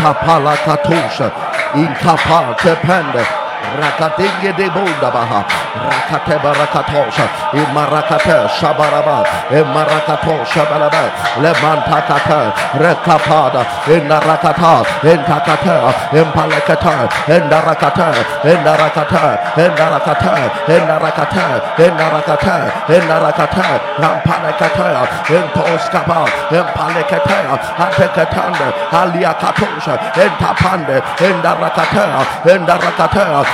Rekapanta palakatusha. Inkapa tepende. Rakatinge de Bondabaha, Rakateba Rakatosha, in Marakata, Shabaraba, in Marakato, Shabaraba, Leman Takata, Rekapada, in Narakata, in Takata, in Palakata, in Narakata, in Narakata, in Narakata, in Narakata, in Narakata, in Narakata, in Palakata, in Toskaba, in Palakata, Atekatanda, Aliakatosha, in Tapande, in Narakata, in Narakata,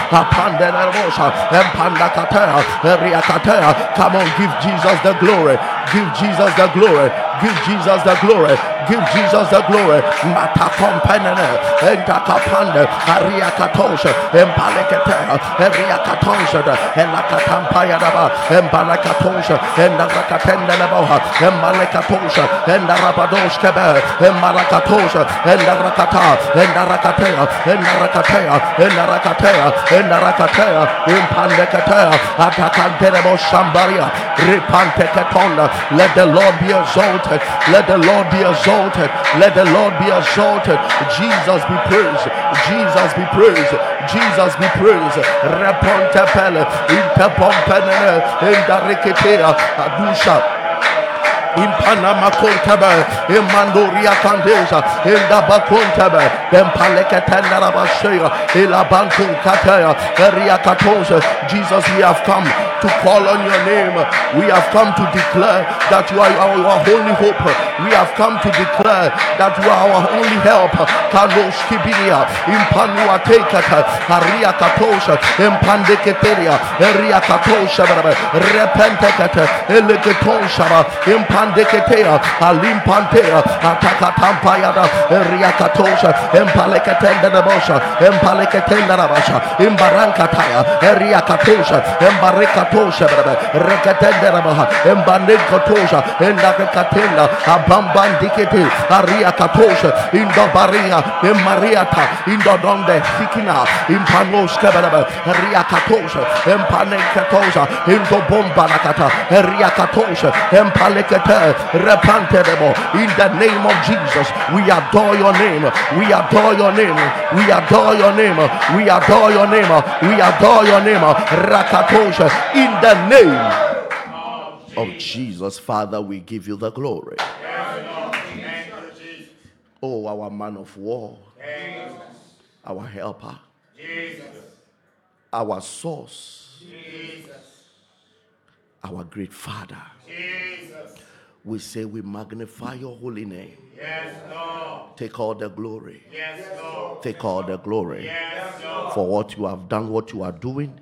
Come on, give Jesus the glory. Give Jesus the glory. Give Jesus the glory. Give Jesus the glory. Mata companene, enta capande, aria catosha, empalekete, aria catosha, elakatampaya daba, empalekatosha, endarakatenda naboha, embalekatosha, endarabadosh kebe, embarakatosha, endarakata, endarakatea, endarakatea, endarakatea, endarakatea, impandekatea, atakanterebo shambaria, ripanteketonda. Let the Lord be exalted. Let the Lord be exalted. Let the Lord be exalted. Jesus be praised. Jesus be praised. Jesus be praised. Reponte pele. Interpompenene. Indariketea. Adusha. Impanama kontaba, imandoria kandeja, indaba kontaba, empalekatenda rabashaya, ilabankun kataya, eria katoja. Jesus, we have come to call on your name. We have come to declare that you are our, only hope. We have come to declare that you are our only help. Kadosh kibiria, impanua tekata, aria katosha, impandeketeria, eria katosha, repentekata, eleketosha, impan pandeketea alimpantea atakatampayada eriakatosha empaleketenda nabosha empaleketenda nabasha imbarankataya eriakatosha embarekatosha reketenda nabaha embanekatosha endakatenda abambandikete ariakatosha indobaria emariata indodonde sikina impanoskebelebe eriakatosha empanekatosha indobombanakata eriakatosha empalekete repentable in the name of Jesus. We adore your name. We adore your name. We adore your name. We adore your name. We adore your name. Rakatosha in the name of Jesus. Father, we give you the glory. Oh, our man of war, our helper, our source, our great Father. We say we magnify your holy name. Yes, Lord. Take all the glory. Yes, Lord. Take all the glory Yes, Lord. for what you have done, what you are doing,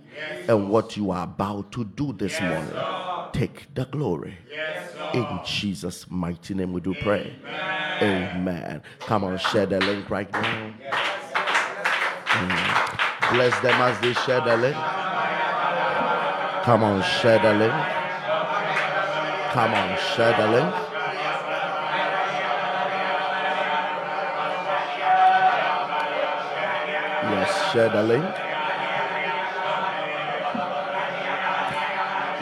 and what you are about to do this morning. Take the glory. Yes, Lord. In Jesus' mighty name we do pray. Amen. Come on, share the link right now. Bless them as they share the link. Come on, share the link. Come on, share the link. Yes, share the link.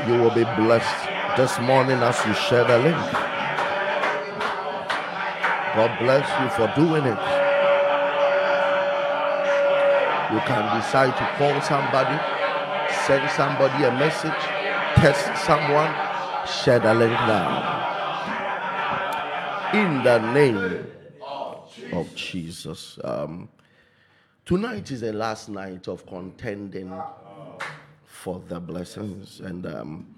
You will be blessed this morning as you share the link. God bless you for doing it. You can decide to call somebody, send somebody a message, text someone, share the link now. In the name of Jesus. Um, tonight is the last night of contending for the blessings, and um,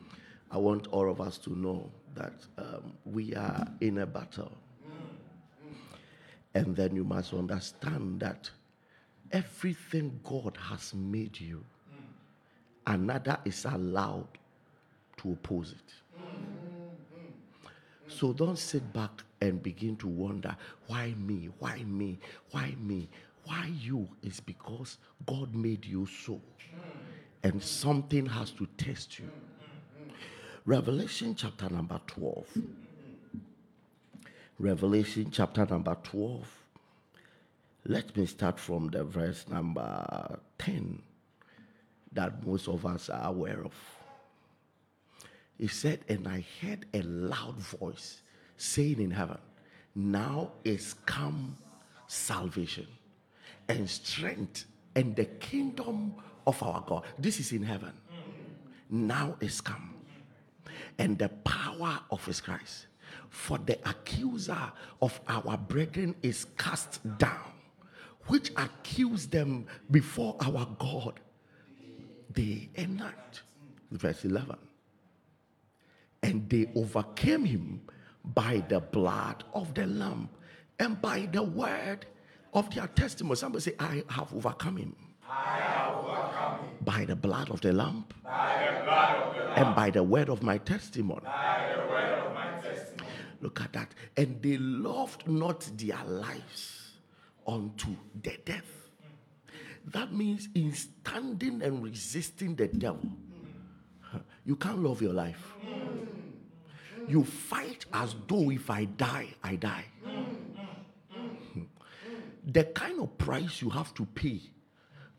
I want all of us to know that um, we are in a battle. And then you must understand that everything God has made you, another is allowed to oppose it. So don't sit back and begin to wonder, why me? Why me? Why me? Why you? It's because God made you so. And something has to test you. Revelation chapter number 12. Revelation chapter number 12. Let me start from the verse number 10 that most of us are aware of. He said, And I heard a loud voice saying in heaven, Now is come salvation and strength and the kingdom of our God. This is in heaven. Now is come. And the power of his Christ. For the accuser of our brethren is cast down, which accuse them before our God day and night. Verse 11. And they overcame him by the blood of the Lamb and by the word of their testimony. Somebody say, I have overcome him. I have overcome him. By the blood of the Lamb. By the blood of the Lamb. And by the word of my testimony. By the word of my testimony. Look at that. And they loved not their lives unto the death. That means in standing and resisting the devil, you can't love your life. You fight as though if I die, I die. The kind of price you have to pay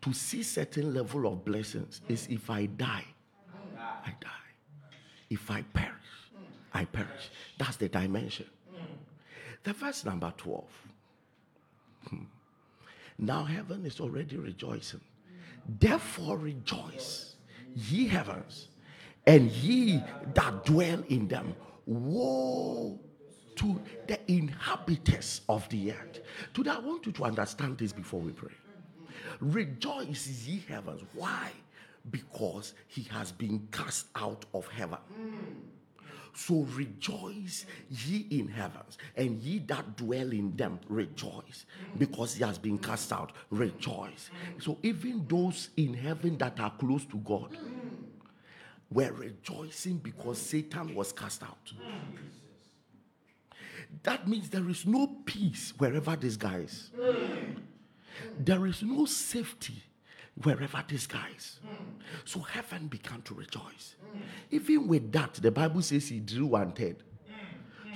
to see certain level of blessings is if I die, I die. If I perish, I perish. That's the dimension. The verse number 12. Hmm. Now heaven is already rejoicing. Therefore rejoice, ye heavens, and ye that dwell in them. Woe to the inhabitants of the earth. Today, I want you to understand this before we pray. Rejoice, ye heavens. Why? Because he has been cast out of heaven. So rejoice ye in heavens, and ye that dwell in them, rejoice, because he has been cast out. Rejoice. So even those in heaven that are close to God were rejoicing because Satan was cast out. That means there is no peace wherever this guy is. There is no safety wherever this guy is. So heaven began to rejoice. Even with that, the Bible says he drew one third.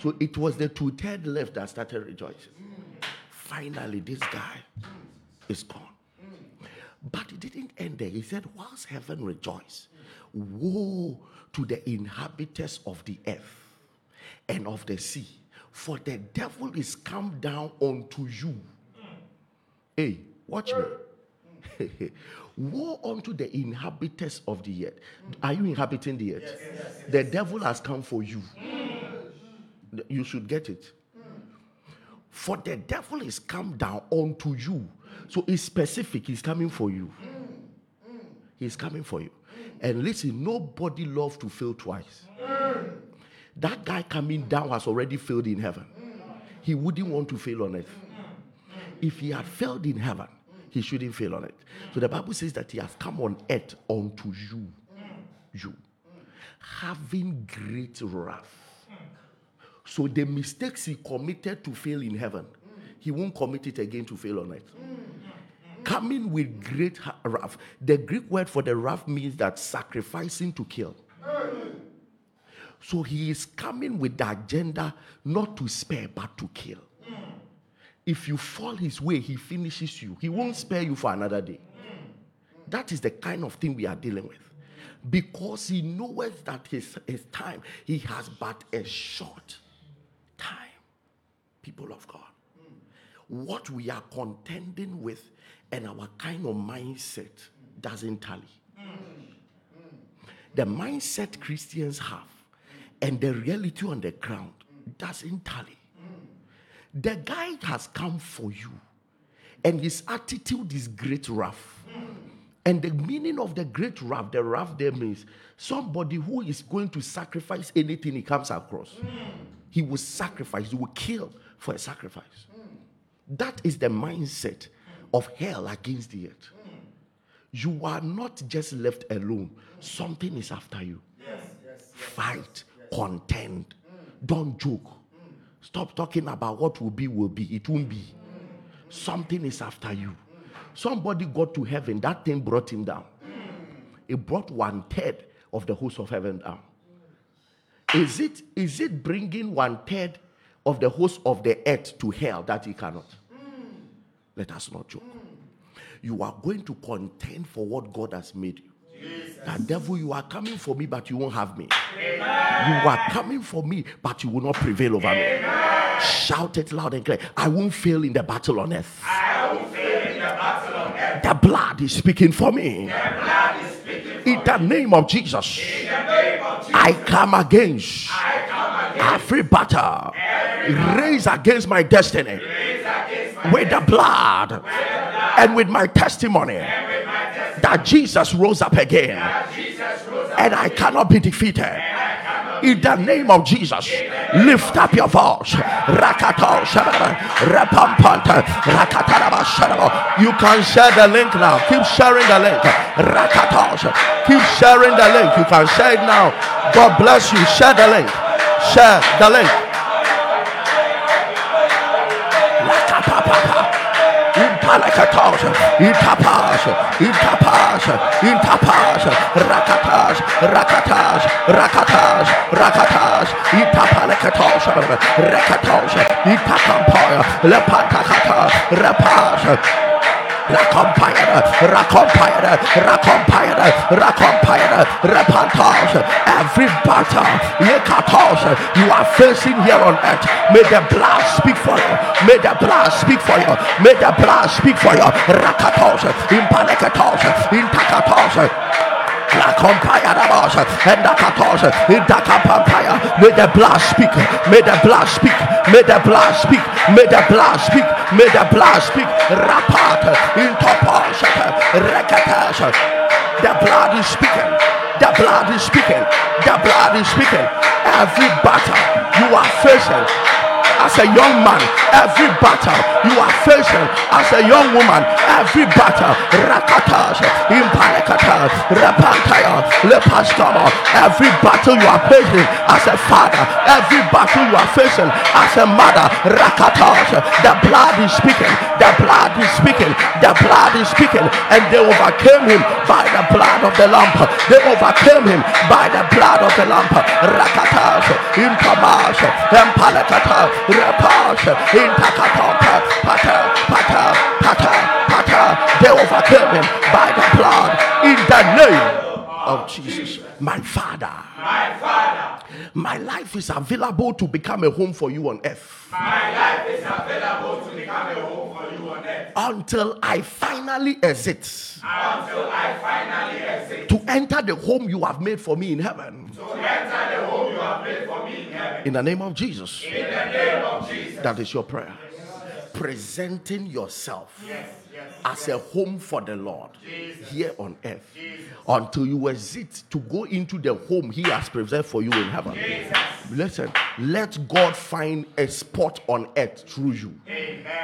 So it was the two third left that started rejoicing. Finally, this guy is gone. But it didn't end there. He said, Whilst heaven rejoice, woe to the inhabitants of the earth and of the sea, for the devil is come down unto you. Hey, watch me. Woe unto the inhabitants of the earth. Are you inhabiting the earth? Yes, yes, yes. The devil has come for you. You should get it. Mm. For the devil is come down unto you. So it's specific, he's coming for you. He's coming for you. And listen, nobody loves to fail twice. That guy coming down has already failed in heaven. He wouldn't want to fail on earth. If he had failed in heaven, he shouldn't fail on it. So the Bible says that he has come on earth unto you. You. Having great wrath. So the mistakes he committed to fail in heaven, he won't commit it again to fail on earth. Coming with great wrath. The Greek word for the wrath means that sacrificing to kill. So he is coming with the agenda not to spare but to kill. If you fall his way, he finishes you. He won't spare you for another day. That is the kind of thing we are dealing with. Because he knows that his, his time, he has but a short time. People of God. What we are contending with and our kind of mindset doesn't tally. The mindset Christians have and the reality on the ground doesn't tally. The guy has come for you, and his attitude is great wrath. And the meaning of the great wrath, the wrath there means somebody who is going to sacrifice anything he comes across. He will sacrifice, he will kill for a sacrifice. That is the mindset of hell against the earth. You are not just left alone, something is after you. Fight, contend, mm. don't joke. Mm. Stop talking about what will be, will be. It won't be. Mm. Something is after you. Somebody got to heaven, that thing brought him down. It brought one third of the host of heaven down. Is it, is it bringing one third of the host of the earth to hell that he cannot? Let us not joke. You are going to contend for what God has made you. That devil, you are coming for me, but you won't have me. Amen. You are coming for me, but you will not prevail over Amen. me. Shout it loud and clear. I won't fail in the battle on earth. I won't fail in The battle on earth. The blood is speaking for me. The speaking for In the name of Jesus, I come against every battle raised against my destiny with the blood and with my testimony that Jesus rose up again and I cannot be defeated in the name of Jesus. Lift up your voice. You can share the link now. Keep sharing the link. Keep sharing the link. You can share it now. God bless you. Share the link. Share the link. Impalakatos, Intapas, Intapas, Intapas, Rakatas, Rakatas, Rakatas, Rakatas, Intapalakatos, Rakatos, Intakampaya, Lepatakata, Rapas. Racompire, racompire, racompire, racompire, repantage, every battle, yekatos, you are facing here on earth. May the blood speak for you. May the blood speak for you. May the blood speak for you. Rakatos, impalekatos, intakatos. La compaya rabos and the katos in the kapampaya. May the blood speak. May the blood speak. May the blood speak. May the blood speak. May the blood speak. Rapat in topos rekatas. The blood is speaking. The blood is speaking. The blood is speaking. Every battle you are facing as a young man, every battle you are facing. As a young woman, every battle, rakatas, impalekatas, repantaya, lepastama, every battle you are facing as a father, every battle you are facing as a mother, rakatas, the blood is speaking, the blood is speaking, the blood is speaking, and they overcame him by the blood of the lamp, they overcame him by the blood of the lamp, rakatas, impamash, empalekatas, repash, intakatopa, pata, pata, pata, pata. They overcame him by the blood. In the name of Jesus. My Father, My Father, my life is available to become a home for you on earth my life is available to become a home for you on earth until I finally exit until I finally exit to enter the home you have made for me in heaven. to enter the home you have made for me in heaven. In the name of Jesus. In the name of Jesus. That is your prayer. Presenting yourself Yes, yes. As a home for the Lord here on earth until you exit to go into the home He has preserved for you in heaven. Listen, let God find a spot on earth through you,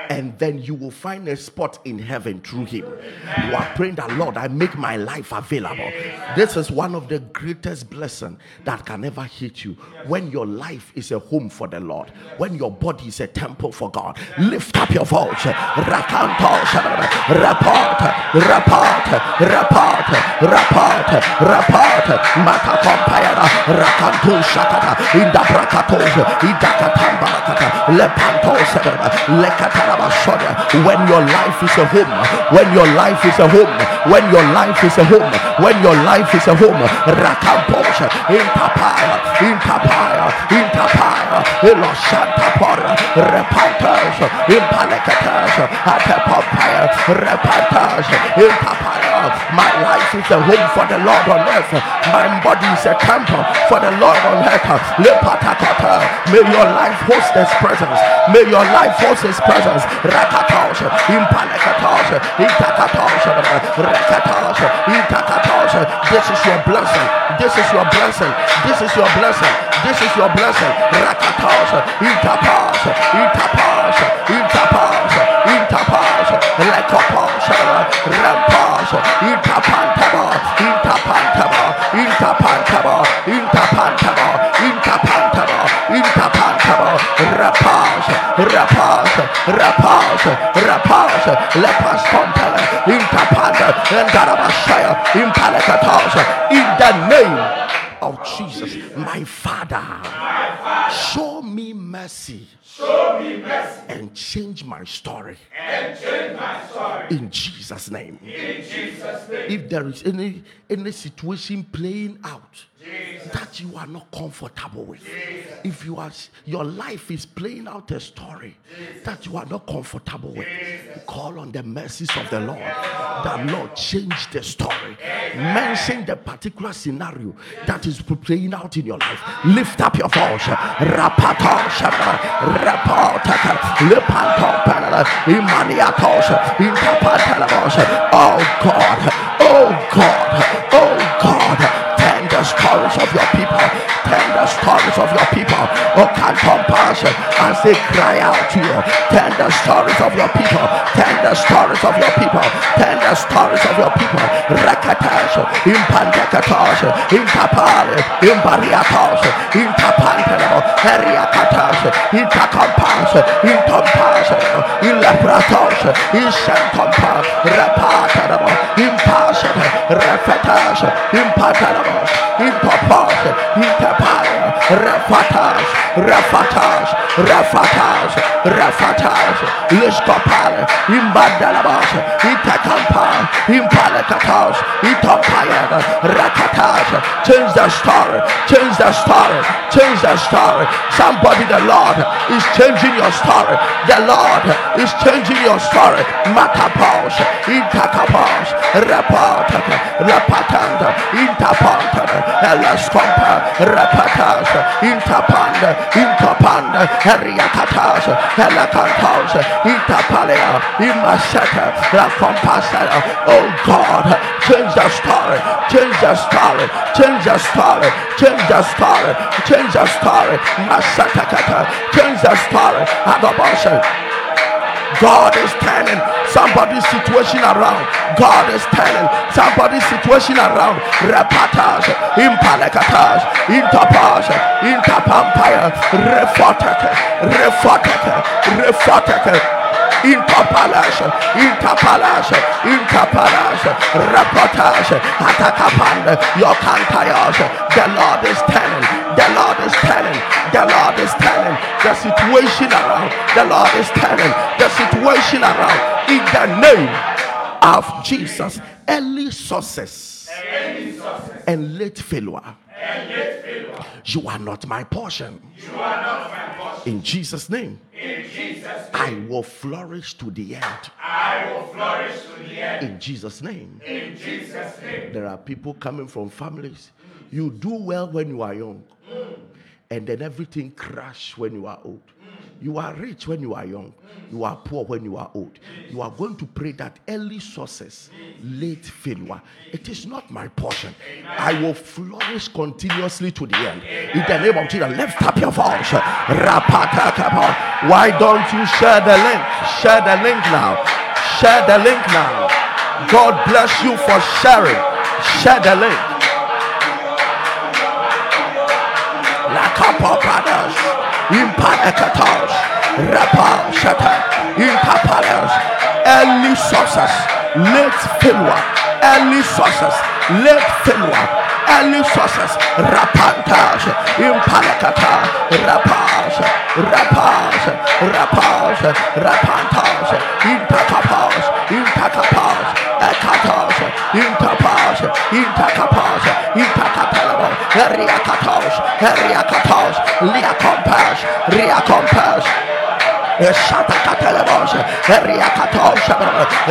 and then you will find a spot in heaven through Him. You are praying that, Lord, I make my life available. This is one of the greatest blessings that can ever hit you when your life is a home for the Lord, when your body is a temple for God. Lift up your voice. Report, report, report, report, report. Mata compara, rakantu shakata, inda brakatos, inda katambarakata, lepantos, lekataraba shoda. When your life is a home, when your life is a home, when your life is a home, when your life is a home, rakampos, intapaya, intapaya, intapaya, iloshantapora, repantos, impalekatas, atepompaya, repantos, intapaya. My life is a home for the Lord on earth. My body is a temple for the Lord on earth. May your life host His presence. May your life host His presence. Rakatos, impalekatos, itakatos, rakatos, itakatos. This is your blessing. This is your blessing. This is your blessing. This is your blessing. Rakatos, itapas, itapas, itapas, itapas, lekopas, rampas, itapantaba, itapantaba, itapantaba, itapantaba, itapantaba, itapantaba, rapas, rapas, rapas, rapas, lepas contele, itapanta, and darabashaya, impalekatas, in the name Jesus, my Father, show me mercy Show me mercy and change my story and change my story. in Jesus' name. In Jesus' name. If there is any any situation playing out. That you are not comfortable with. If you are, your life is playing out a story that you are not comfortable with, call on the mercies of the Lord. That Lord change the story. Mention the particular scenario that is playing out in your life. Lift up your voice. Rapato shaka, rapata, lepanto. Oh God, oh God, oh God the stories of your people. Tell the stories of your people. Oh, can compassion as they cry out to you. Tell the stories of your people. Tell the stories of your people. Tell the stories of your people. Rakatash, impandekatash, intapale, imbariatash, intapantelabo, heriakatash, intakampash, intompash, ilepratosh, ishentompa, repatanabo, impassion, refetash, impatanabo impapas, intapal, rafatas, rafatas, rafatas, rafatas, liskopal, imbandalabas, itakampa, impalakatas, itampayan, rakatas, change the story, change the story, change the story. Somebody, the Lord is changing your story. The Lord is changing your story. Matapaus, intakapaus, rapataka, rapatanda, intapanta, Elascompa, Rapatas, Intapanda, Intapanda, Heriakatas, Helacantas, Intapalea, Imaseta, La Compasada. Oh God, change the story, change the story, change the story, change the story, change the story, Masatakata, change the story, Adobosha. God is turning somebody's situation around. God is turning somebody's situation around. Repatage, impalekatage, intapas, intapampire, refoteke, refoteke, refoteke. Intapalasha, Intapalasha, Intapalasha, Rapatasha, Atakapanda, your cantayasha. The Lord is telling, the Lord is telling, the Lord is telling the situation around, the Lord is telling the situation around in the name of Jesus. Early success and late failure. You are not my portion. You are not my portion. In Jesus' name. In Jesus' name. I will flourish to the end. I will flourish to the end. In Jesus' name. In Jesus' name. There are people coming from families. You do well when you are young, and then everything crash when you are old. You are rich when you are young. You are poor when you are old. You are going to pray that early success, late failure. It is not my portion. I will flourish continuously to the end. In the name of Jesus, lift up your voice. Why don't you share the link? Share the link now. Share the link now. God bless you for sharing. Share the link. Impanekatos, Rapa Shata, Inkapalas, early success, late failure, early success, late failure, early success, Rapantas, Impanekata, Rapas, Rapas, Rapas, Rapantas, Intakapas, Intakapas, Ekatas, Intapas, Intakapas, Intakapalabo, Riakatos, Riakatos, Liakompas, Riakompas, Shatakatelebos, Riakatos,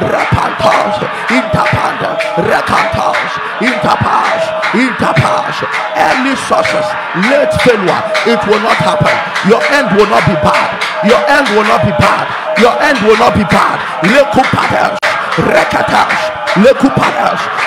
Rapantos, Intapanda, Rakantos, Intapas, Intapas, early sources, late failure, it will not happen. Your end will not be bad. Your end will not be bad. Your end will not be bad. Lekupatas, Rekatas, Lekupatas,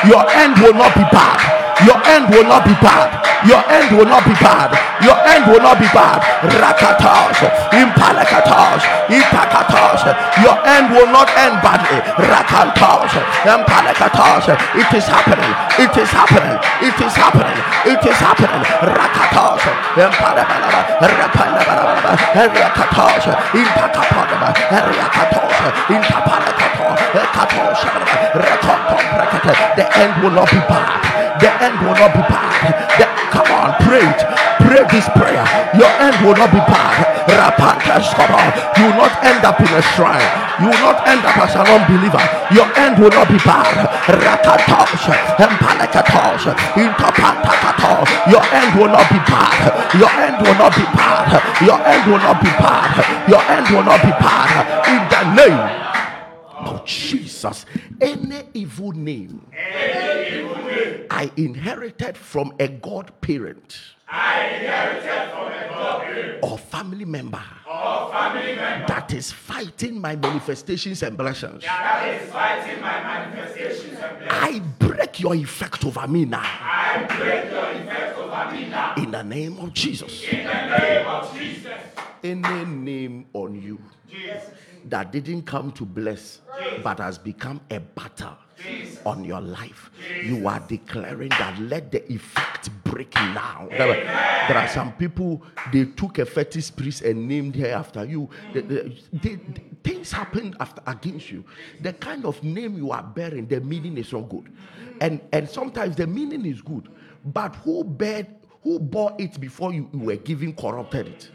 your end will not be bad. Your end will not be bad. Your end will not be bad. Your end will not be bad. Rakatas, impalakatas, itakatas. Your end will not end badly. Rakantas, impalakatas. It is happening. It is happening. It is happening. It is happening. Rakatas, impalabalaba, rapalabalaba, rakatas, impakapadaba, rakatas, intapalakatas, katos, rakatos, the end will not be bad. The end will not be bad. The Come on, pray it. Pray this prayer. Your end will not be bad. You will not end up in a shrine. You will not end up as an unbeliever. Your end will not be bad. Your end will not be bad. Your end will not be bad. Your end will not be bad. Your end will not be bad. In the name of Jesus, any evil name, any evil name I inherited from a God parent. I inherited from a God parent or family member, or family member that is fighting my manifestations and blessings. that is fighting my manifestations and blessings. I break your effect over me now. I break your effect over me now. In the name of Jesus. In the name of Jesus. Any name on you Jesus. That didn't come to bless but has become a battle Jesus. on your life, you are declaring that let the effect break now. There, are- there are some people they took a fetish priest and named her after you. The- the- they- things happen after against you. The kind of name you are bearing, the meaning is not good, and and sometimes the meaning is good, but who bear who bore it before you, you were given corrupted it.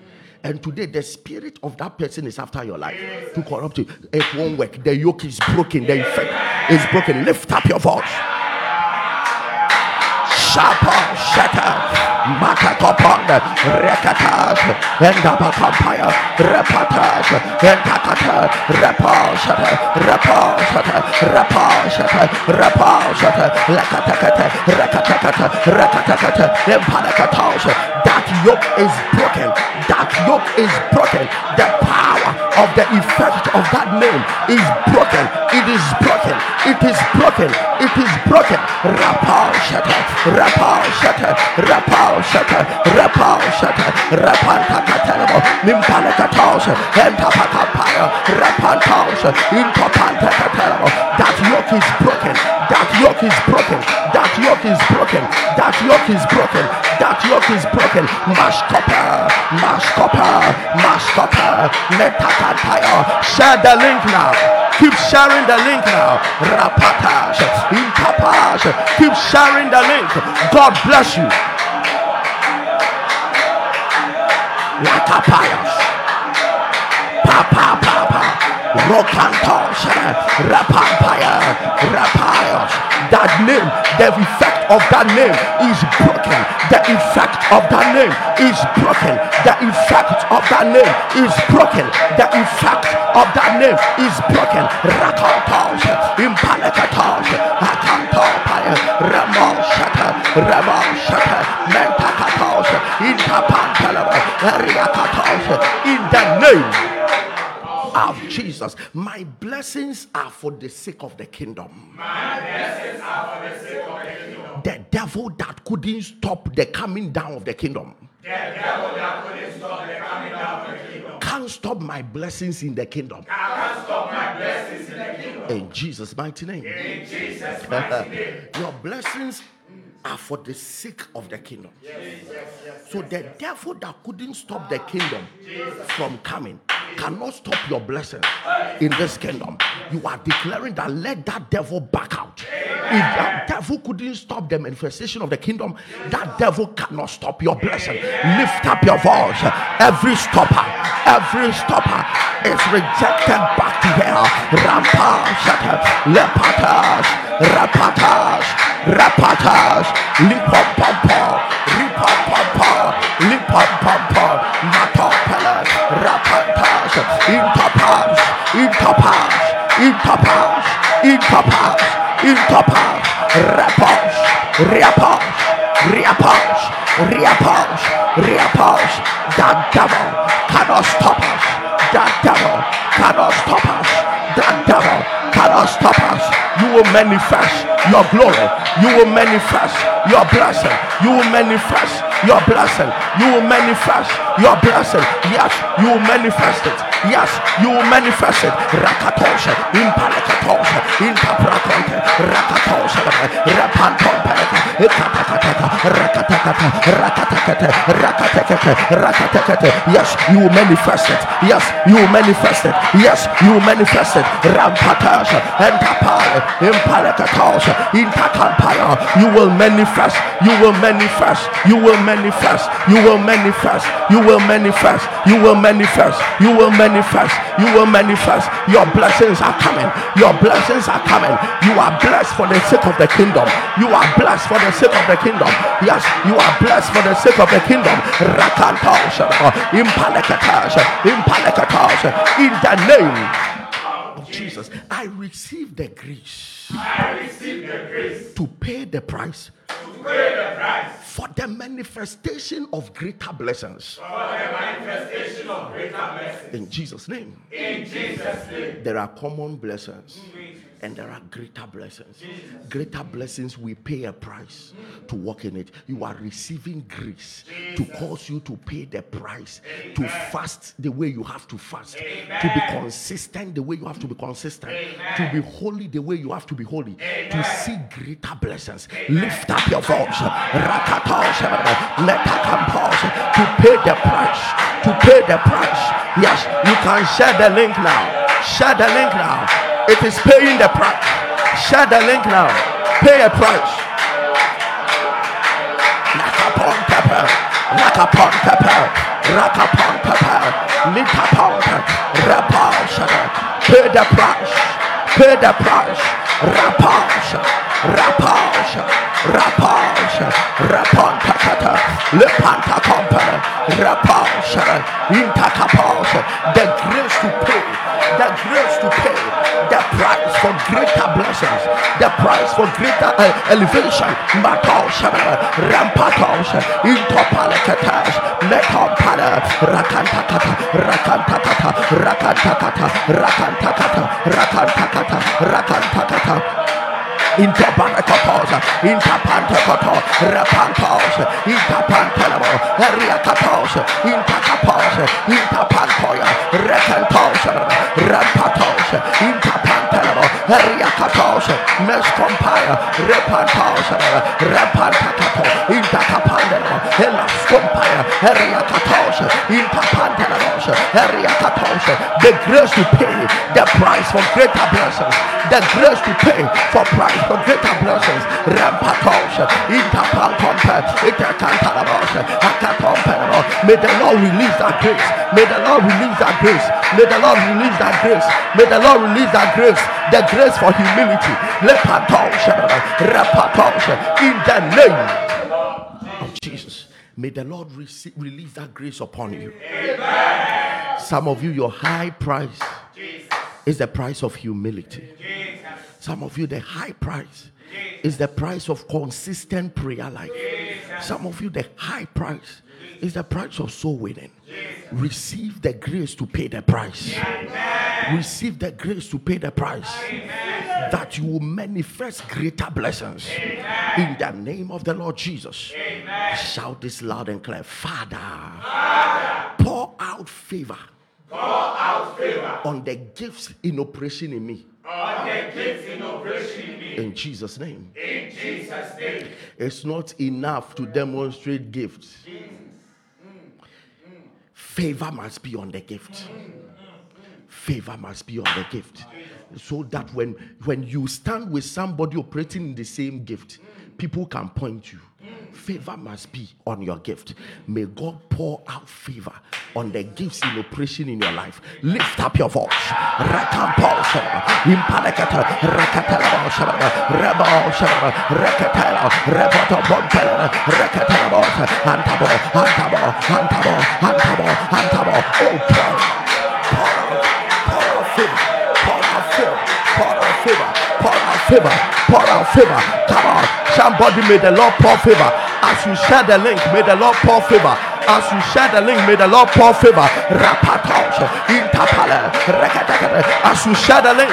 And today, the spirit of that person is after your life to corrupt you. It won't work. The yoke is broken. The effect is broken. Lift up your voice. Shapa, shata, makakoponda, rekatas, endabakampaya, repatas, entakata, repashata, repashata, repashata, repashata, lekatakata, rekatakata, rekatakata, empanakatas. That yoke is broken. Yoke is broken. The power of the effect of that name is broken. It is broken. It is broken. It is broken. Rapal shata, rapal shata, rapal shata, rapal shata, rapantakatelebo, nimpalekatos, entapakapaya, rapantos, intopantakatelebo. That yoke is broken. That yoke is broken. That yoke is broken. That yoke is broken. That yoke is broken. Mashkopa, mashkopa, mashkopa, metakataya. Share the link now. Keep sharing the link now. Rapatash, intapash. Keep sharing the link. God bless you. Lakapayas. Papa. Rokantos, Rapampaya, Rapayos. That name, the effect of that name is broken. The effect of that name is broken. The effect of that name is broken. The effect of that name is broken. Rakantos, Impalekatos, Akantopaya, Ramoshata, Ramoshata, Mentakatos, Intapantalaba, Ariakatos, in the name Jesus. My blessings are for the sake of the kingdom. My blessings are for the sake of the kingdom. The devil that couldn't stop the coming down of the kingdom The devil that couldn't stop the coming down of the kingdom. can't stop my blessings in the kingdom. Can't stop my blessings in the kingdom. In Jesus' mighty name. In Jesus' mighty name. Your blessings are for the sake of the kingdom. So the devil that couldn't stop the kingdom from coming cannot stop your blessings in this kingdom. You are declaring that let that devil back out. If that devil couldn't stop the manifestation of the kingdom, that devil cannot stop your blessing. Lift up your voice. Every stopper, every stopper is rejected back to hell. Rampash, lepatas, rapatas, rapatas, lipopompo, ripopompo, lipopompo, rapatas, intapas, intapas, intapas, intapas, intapas, rapos, riapos, riapos, riapos, riapos. That devil cannot stop us. That devil cannot stop us. That devil cannot stop us. You will manifest your glory. You will manifest your blessing. You will manifest your blessing. You will manifest your blessing. Yes, you will manifest it. Yes, you will manifest it. Rakatosha, impalakatosha, intaprakonte, rakatosha, rapantompeleka, ikatakataka, rakatakata, rakatakata, rakatakata, rakatakata. Yes, you will manifest it. Yes, you will manifest it. Yes, you will manifest it. Rampatasha, entapale, impalakatosha, intakampaya. You will manifest. You will manifest. You will manifest. You will manifest. You will manifest. You will manifest. You will manifest. You will manifest. Your blessings are coming. Your blessings are coming. You are blessed for the sake of the kingdom. You are blessed for the sake of the kingdom. Yes, you are blessed for the sake of the kingdom. Rakantosha, impalekatasha, impalekatasha. In the name of Jesus, I receive the grace I receive the grace to pay the price pay the price for the manifestation of greater blessings. for the manifestation of greater blessings. In Jesus' name. In Jesus' name. There are common blessings and there are greater blessings. Greater blessings, we pay a price to walk in it. You are receiving grace to cause you to pay the price, to fast the way you have to fast, to be consistent the way you have to be consistent, to be holy the way you have to be holy, to see greater blessings. Lift up your voice, to pay the price, to pay the price. Yes, you can share the link now. Share the link now. It is paying the price. Share the link now. Pay a price. Rakapon pepper. Rakapon pepper. Rakapon pepper. Litapon Rapasha. Pay the price. Pay the price. Rapasha. Rapasha. Rapasha. Rapon takata. Lepanta company. Rapasha. Intakapasha. The grace to pay. The grace to pay. The price for greater blessings. The price for greater uh, elevation. Matosha. Rampatosha. Intopalekatas. Metompala. Rakantakata. Rakantakata. Rakantakata. Rakantakata. Rakantakata. Rakantakata. Interbanakaposa, Interpantakoto, Rapantos, Interpantelamo, Ariakatos, Interkapos, Interpantoya, Rekantos, Rampatos, Interpantelamo, Ariakatos, Mescompire, Repantos, Rapantakato, Intercapandelamo, Elascompire, Ariakatos, Interpantelamos, Ariakatos, the grace to pay the price for greater blessings, the grace to pay for price for greater blessings. Rampatos, Interpantompe, Intercantalamos, Akatompenamo. May the Lord release that grace. May the Lord release that grace. May the Lord release that grace. May the Lord release that grace. The grace for humility. In the name of Jesus. May the Lord receive, release that grace upon you. Some of you, your high price is the price of humility. Some of you, the high price is the price of consistent prayer life. Some of you, the high price is the price of soul winning. Receive the grace to pay the price. Receive the grace to pay the price. That you will manifest greater blessings. In the name of the Lord Jesus. Shout this loud and clear Father, pour out favor Pour out favor on the gifts in operation in me. on the gifts in operation in me. In Jesus' name. In Jesus' name. It's not enough to demonstrate gifts. Favor must be on the gift. Favor must be on the gift. So that when, when you stand with somebody operating in the same gift, people can point you. Favor must be on your gift. May God pour out favor on the gifts in operation in your life. Lift up your voice. Pour, favor, pour favor, pour favor, favor, pour out favor. Come on, somebody may the Lord pour favor. As you share the link, may the Lord pour favor. As you share the link, may the Lord pour favor. Rapatos. As you share the link,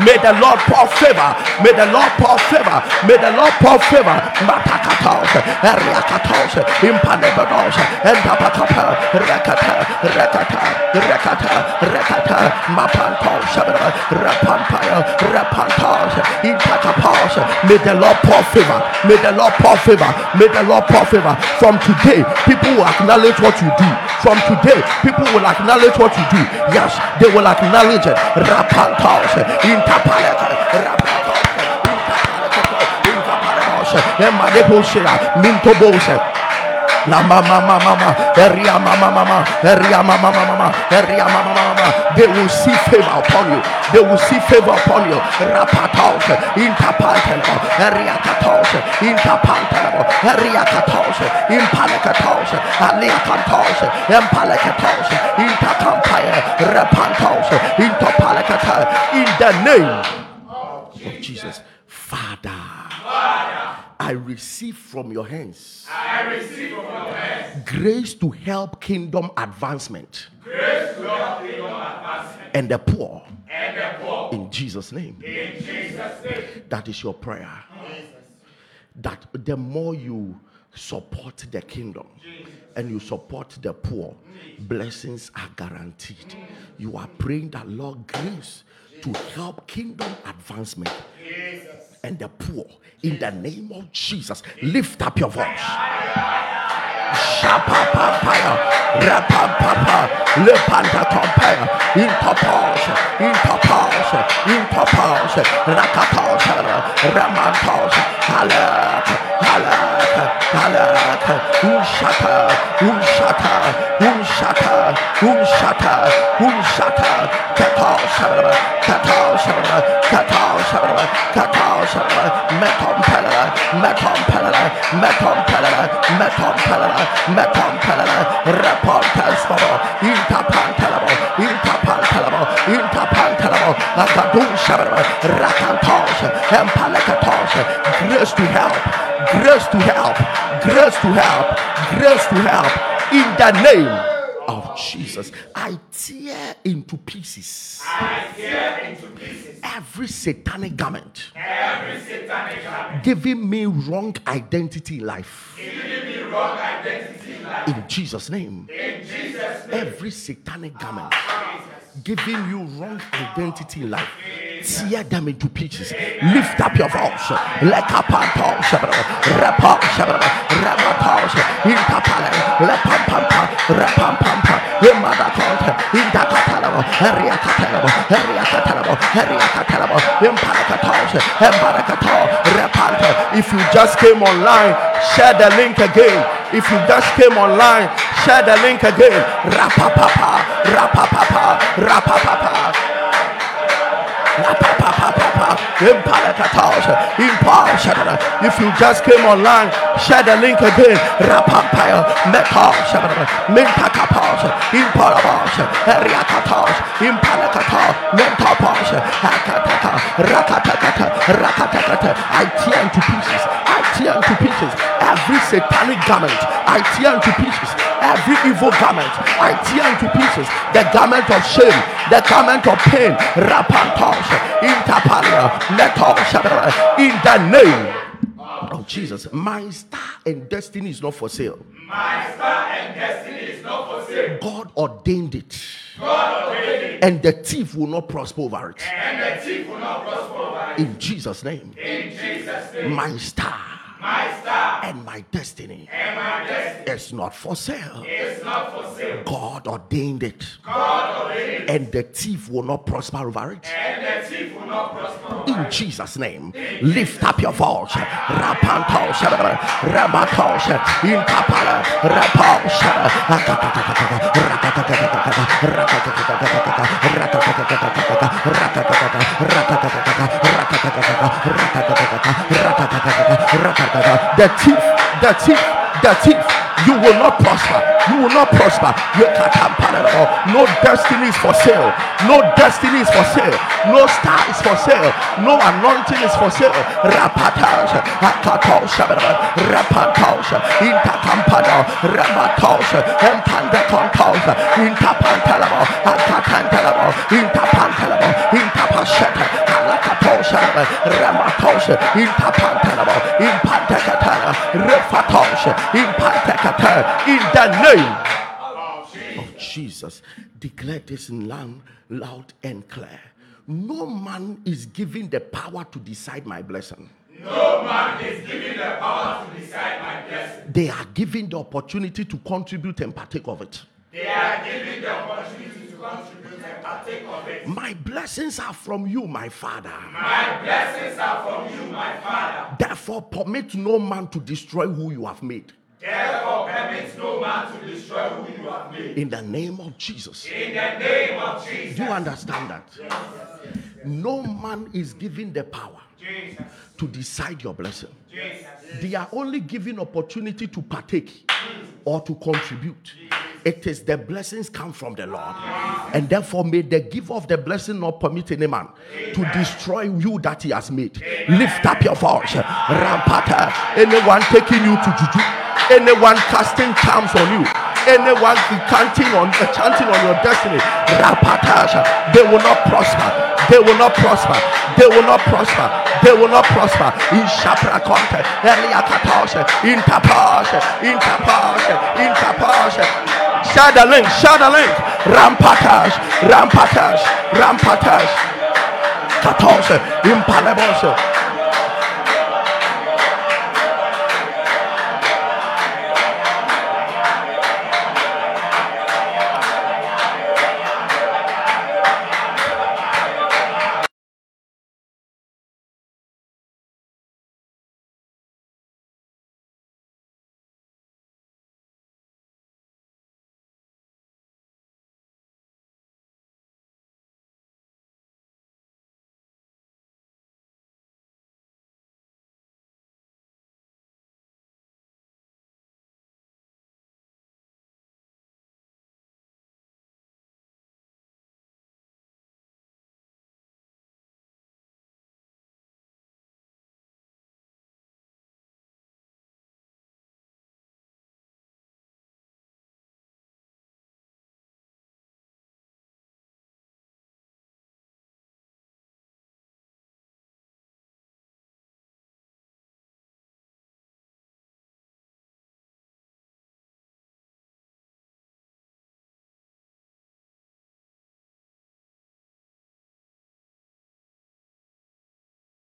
May the Lord pour favor. May the Lord pour favor. May the Lord pour favor. Matakatos, Eriakatos, Impanebados, Entapakapa, Rekata, Rekata, Rekata, Rekata, Mapantos, Rapampire, Rapantos, Intakapos. May the Lord pour favor. May the Lord pour favor. May the Lord pour favor. From today, people will acknowledge what you do. From today, people will acknowledge what you do. Yes, they will acknowledge it. Rapantos, Intapaleka, Mintobose. La mama mama eria mama mama, eria mama mama eria mama mama. They will see favor upon you. They will see favor upon you. Rapatos, interpantelabo, eria katos, interpantelabo, eria katos, impalekatos, alia katos, empalekatos. In the name of Jesus, Father. I receive from your hands. I receive from your hands grace to help kingdom advancement grace to help kingdom advancement and the poor and the poor. in Jesus' name. In Jesus' name. That is your prayer. That the more you support the kingdom and you support the poor, blessings are guaranteed. You are praying that Lord grace to help kingdom advancement and the poor in the name of Jesus. Lift up your voice. Intopos, intopos, intopos, rakatos, ramantos, halak, halak, halak, unshata, metompela, reporters, interpantelabo, interpantelabo, interpantelabo, akadushababa, rakantos, empalekatos, grace to help, grace to help, grace to help, grace to help, in the name of Jesus. I tear into pieces tear into pieces every satanic garment every satanic garment, giving me wrong identity in life. giving me wrong identity in life. In Jesus' name. In Jesus' name. Every satanic garment giving you wrong identity in life. Tear them into pieces. Lift up your voice. If you just came online, share the link again. If you just came online, share the link again. Rapapapa, rapapapa, rapapapa. If you just came online, share the link again. Rapampire, Metos, Mintakapos, Impalabos, Riakatos, Impalakatos, Mentopos, Rakataka, Rakatakata, Rakatakata. I tear into pieces. I tear into pieces. Every satanic garment, I tear into pieces. Every evil garment, I tear into pieces. The garment of shame, the garment of pain, rapantos, in the name of Jesus. My star and destiny is not for sale. My star and destiny is not for sale. God ordained it, God ordained it, and the thief will not prosper over it. and the thief will not prosper over it. In Jesus' name, In Jesus' name. my star My star. And my destiny. And my destiny. Is not for sale. is not for sale. God ordained it, God ordained it, and the thief will not prosper over it. and the thief will not prosper over In Jesus' name, lift up your voice. Rapantos, Ramatos, Intapala, Rapos, the thief, the thief, the thief. You will not prosper. You will not prosper. No destiny is for sale. No destiny is for sale. No star is for sale. No anointing is for sale. Rapatos, akatos, rapatos, intakampano, rabatos, empandakontos, intapantalabo, akatantalabo, intapantalabo, intapasheta, In Tapantanabo, in Pantakatara, Refatosha, in Pantakatara, in the name of Jesus. Declare this in loud, loud and clear. No man is given the power to decide my blessing. No man is given the power to decide my blessing. They are given the opportunity to contribute and partake of it. They are given the opportunity to contribute and partake of it. My blessings are from you, my Father. My blessings are from you, my Father. Therefore, permit no man to destroy who you have made. Therefore, permit no man to destroy who you have made. In the name of Jesus. In the name of Jesus. Do you understand that? No man is given the power Jesus. to decide your blessing. Jesus. They are only given opportunity to partake or to contribute. It is the blessings come from the Lord. And therefore, may the giver of the blessing not permit any man to destroy you that he has made. Lift up your voice. Rampata. Anyone taking you to juju, anyone casting charms on you, anyone chanting on uh, chanting on your destiny. Rampata. They will not prosper. They will not prosper. They will not prosper. They will not prosper. In Shapra Conte, Eliakatosha, in Tapasha, in Share the link, share the link. Rampatash, Rampatash, Rampatash. Katosha, Impalebosha,